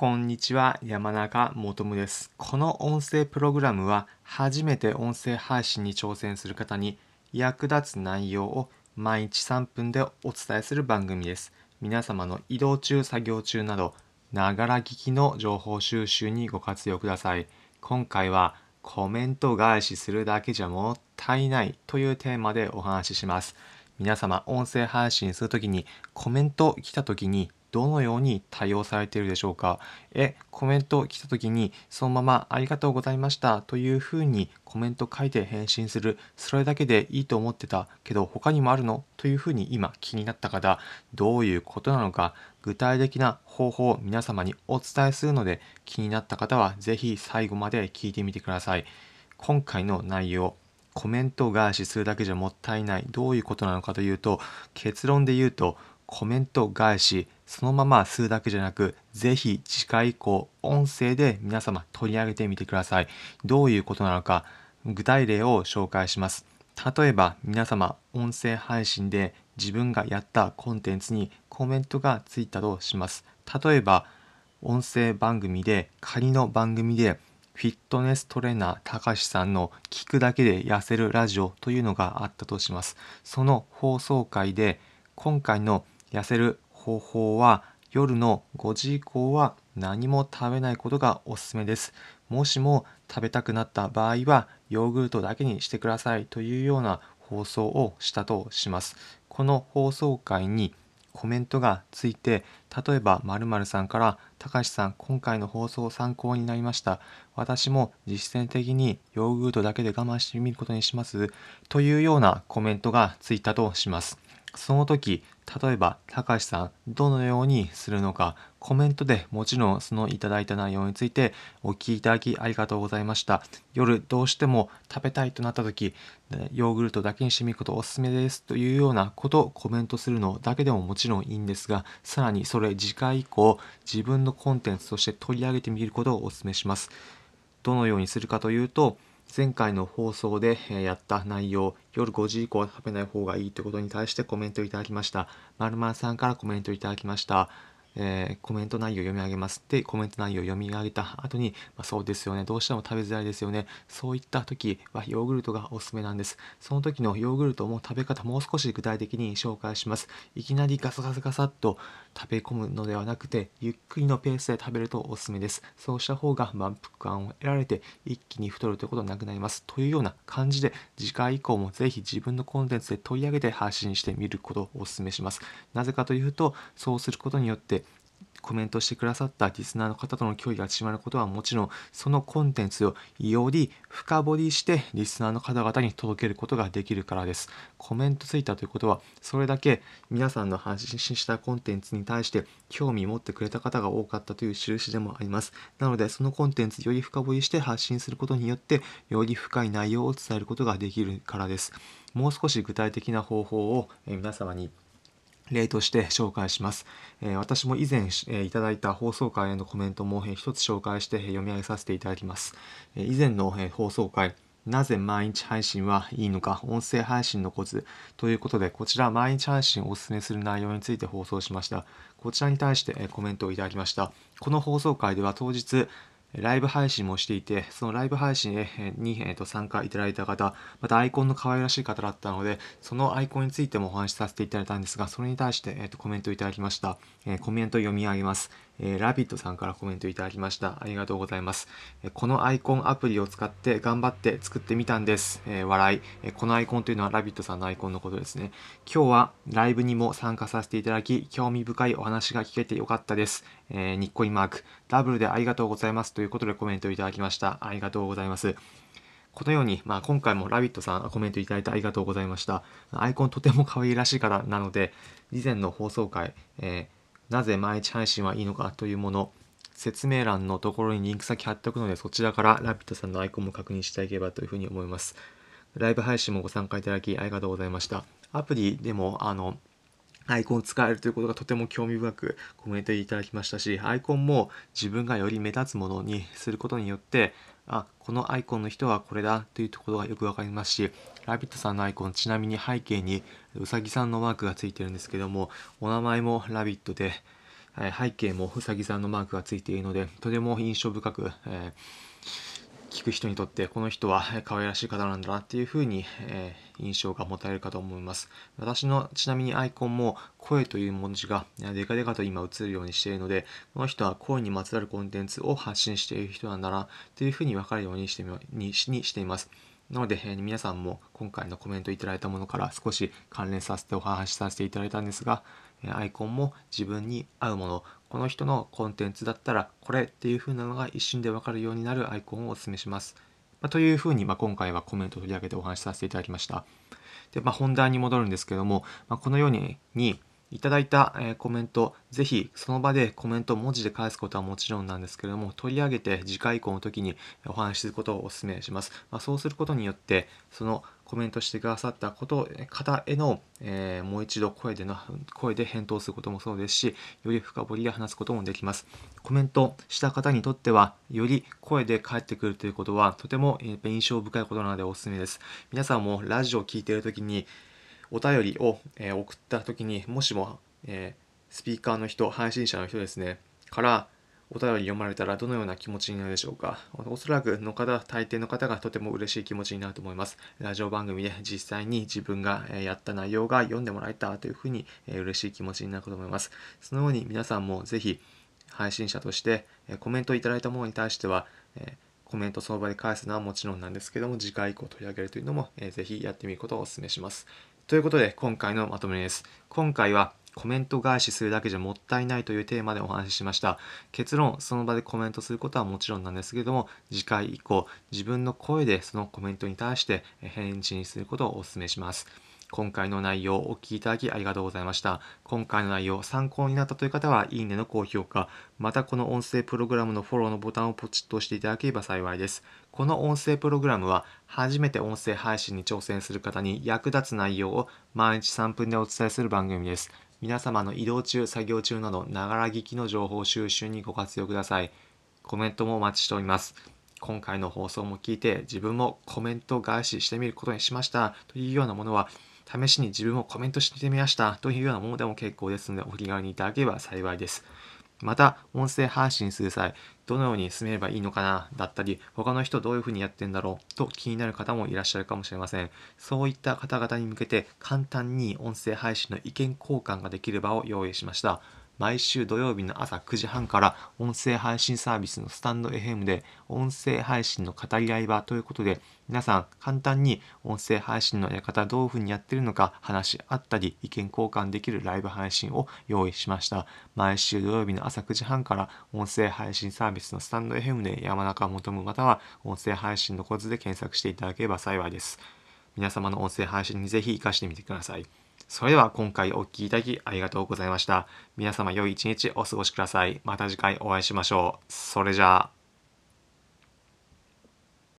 こんにちは、山中もとむです。この音声プログラムは、初めて音声配信に挑戦する方に役立つ内容を毎日3分でお伝えする番組です。皆様の移動中、作業中など、ながら聞きの情報収集にご活用ください。今回は、コメント返しするだけじゃもったいないというテーマでお話しします。皆様、音声配信するときにコメント来たときにどのように対応されているでしょうか？え、コメント来た時にそのままありがとうございましたというふうにコメント書いて返信する。それだけでいいと思ってたけど他にもあるの？というふうに今気になった方、どういうことなのか具体的な方法を皆様にお伝えするので気になった方はぜひ最後まで聞いてみてください。今回の内容、コメント返しするだけじゃもったいない。どういうことなのかというと、結論で言うと、コメント返し、そのままするだけじゃなく、ぜひ次回以降、音声で皆様取り上げてみてください。どういうことなのか、具体例を紹介します。例えば皆様、音声配信で自分がやったコンテンツにコメントがついたとします。例えば、音声番組で、仮の番組で、フィットネストレーナーたかしさんの聞くだけで痩せるラジオというのがあったとします。その放送回で今回の痩せる方法は夜の5時以降は何も食べないことがおすすめです。もしも食べたくなった場合はヨーグルトだけにしてくださいというような放送をしたとします。この放送回にコメントがついて例えば〇〇さんから「たかしさん今回の放送参考になりました私も実践的にヨーグルトだけで我慢してみることにします」というようなコメントがついたとしますその時例えばたかしさんどのようにするのかコメントでもちろんそのいただいた内容についてお聞きいただきありがとうございました。夜どうしても食べたいとなった時ヨーグルトだけにしてみることおすすめですというようなことをコメントするのだけでももちろんいいんですがさらにそれ次回以降自分のコンテンツとして取り上げてみることをお勧めします。どのようにするかというと前回の放送でやった内容、夜5時以降は食べない方がいいということに対してコメントいただきました。まるまるさんからコメントいただきました。えーコメント内容を読み上げます。で、コメント内容を読み上げた後に、まあ、そうですよね、どうしても食べづらいですよね。そういった時はヨーグルトがおすすめなんです。その時のヨーグルトも食べ方もう少し具体的に紹介します。いきなりガサガサガサっと食べ込むのではなくて、ゆっくりのペースで食べるとおすすめです。そうした方が満腹感を得られて、一気に太るということなくなります。というような感じで、次回以降もぜひ自分のコンテンツで取り上げて発信してみることをお勧めします。なぜかというと、そうすることによって、コメントしてくださったリスナーの方との距離が縮まることはもちろんそのコンテンツをより深掘りしてリスナーの方々に届けることができるからです。コメントついたということはそれだけ皆さんの発信したコンテンツに対して興味持ってくれた方が多かったという印でもあります。なのでそのコンテンツより深掘りして発信することによってより深い内容を伝えることができるからです。もう少し具体的な方法をえ皆様に例として紹介します。え私も以前、えいただいた放送回へのコメントも、えー一つ紹介して、え読み上げさせていただきます。え以前の、え放送回、なぜ毎日配信はいいのか、音声配信のコツということで、こちら毎日配信をお勧めする内容について放送しました。こちらに対して、えコメントをいただきました。この放送回では当日、ライブ配信もしていて、そのライブ配信にえーと参加いただいた方、またアイコンの可愛らしい方だったので、そのアイコンについてもお話しさせていただいたんですが、それに対して、えーとコメントいただきました。えーコメント読み上げます。えーラビットさんからコメントいただきました。ありがとうございます。えこのアイコンアプリを使って頑張って作ってみたんです。えー笑い、えこのアイコンというのはラビットさんのアイコンのことですね。今日はライブにも参加させていただき、興味深いお話が聞けてよかったです。えーにっこりマーク、ダブルでありがとうございますということでコメントいただきました。ありがとうございます。このように、まあ、今回もラビットさんコメントいただいてありがとうございました。アイコンとても可愛らしい方なので、以前の放送回、えーなぜ毎日配信はいいのかというもの、説明欄のところにリンク先貼っておくので、そちらからラピットさんのアイコンも確認していければというふうに思います。ライブ配信もご参加いただきありがとうございました。アプリでも、あの、アイコン使えるということがとても興味深くコメントいただきましたし、アイコンも自分がより目立つものにすることによって、あ、このアイコンの人はこれだというところがよくわかりますし、ラビットさんのアイコン、ちなみに背景にうさぎさんのマークがついてるんですけども、お名前もラビットで、背景もうさぎさんのマークがついているのでとても印象深く、え聞く人にとってこの人は可愛らしい方なんだなっていうふうに、え印象が持たれるかと思います。私のちなみにアイコンも声という文字がデカデカと今映るようにしているのでこの人は声にまつわるコンテンツを発信している人なんだなというふうに分かるようにしてにしています。なので、えー、皆さんも今回のコメントいただいたものから少し関連させてお話しさせていただいたんですが、アイコンも自分に合うものこの人のコンテンツだったらこれっていう風なのが一瞬でわかるようになるアイコンをお勧めします。まあ、という風うに、まあ、今回はコメントを取り上げてお話しさせていただきました。で、まあ、本題に戻るんですけども、まあ、このようにいただいた、えコメント、ぜひその場でコメントを文字で返すことはもちろんなんですけれども、取り上げて次回以降の時にお話しすることをお勧めします。まあ、そうすることによって、そのコメントしてくださったこと方への、えー、もう一度声での声で返答することもそうですしより深掘りで話すこともできますコメントした方にとってはより声で返ってくるということはとても印象深いことなのでおすすめです皆さんもラジオを聴いている時にお便りを、えー、送った時にもしも、えー、スピーカーの人配信者の人ですねからお便り読まれたらどのような気持ちになるでしょうかおそらくの方、大抵の方がとても嬉しい気持ちになると思います。ラジオ番組で実際に自分がやった内容が読んでもらえたというふうに嬉しい気持ちになると思います。そのように皆さんもぜひ配信者としてコメントいただいたものに対してはコメントその場で返すのはもちろんなんですけども次回以降取り上げるというのもぜひやってみることをお勧めします。ということで今回のまとめです。今回はコメント返しするだけじゃもったいないというテーマでお話ししました。結論、その場でコメントすることはもちろんなんですけれども、次回以降、自分の声でそのコメントに対して返事にすることをお勧めします。今回の内容をお聞きいただきありがとうございました。今回の内容参考になったという方は、いいねの高評価、またこの音声プログラムのフォローのボタンをポチッと押していただければ幸いです。この音声プログラムは、初めて音声配信に挑戦する方に役立つ内容を毎日3分でお伝えする番組です。皆様の移動中、作業中など、ながら聞きの情報収集にご活用ください。コメントもお待ちしております。今回の放送も聞いて、自分もコメント返ししてみることにしましたというようなものは、試しに自分もコメントしてみましたというようなものでも結構ですので、お気軽にいただければ幸いです。また、音声配信する際、どのように進めればいいのかな、だったり、他の人どういうふうにやってんだろう、と気になる方もいらっしゃるかもしれません。そういった方々に向けて、簡単に音声配信の意見交換ができる場を用意しました。毎週土曜日の朝9時半から音声配信サービスのスタンド FM で音声配信の語り合い場ということで皆さん簡単に音声配信のやり方どういうふうにやってるのか話し合ったり意見交換できるライブ配信を用意しました。毎週土曜日の朝9時半から音声配信サービスのスタンド FM で山中を求む方は音声配信のコツで検索していただければ幸いです。皆様の音声配信にぜひ活かしてみてください。それでは今回お聴きいただきありがとうございました。皆様良い一日お過ごしください。また次回お会いしましょう。それじゃあ。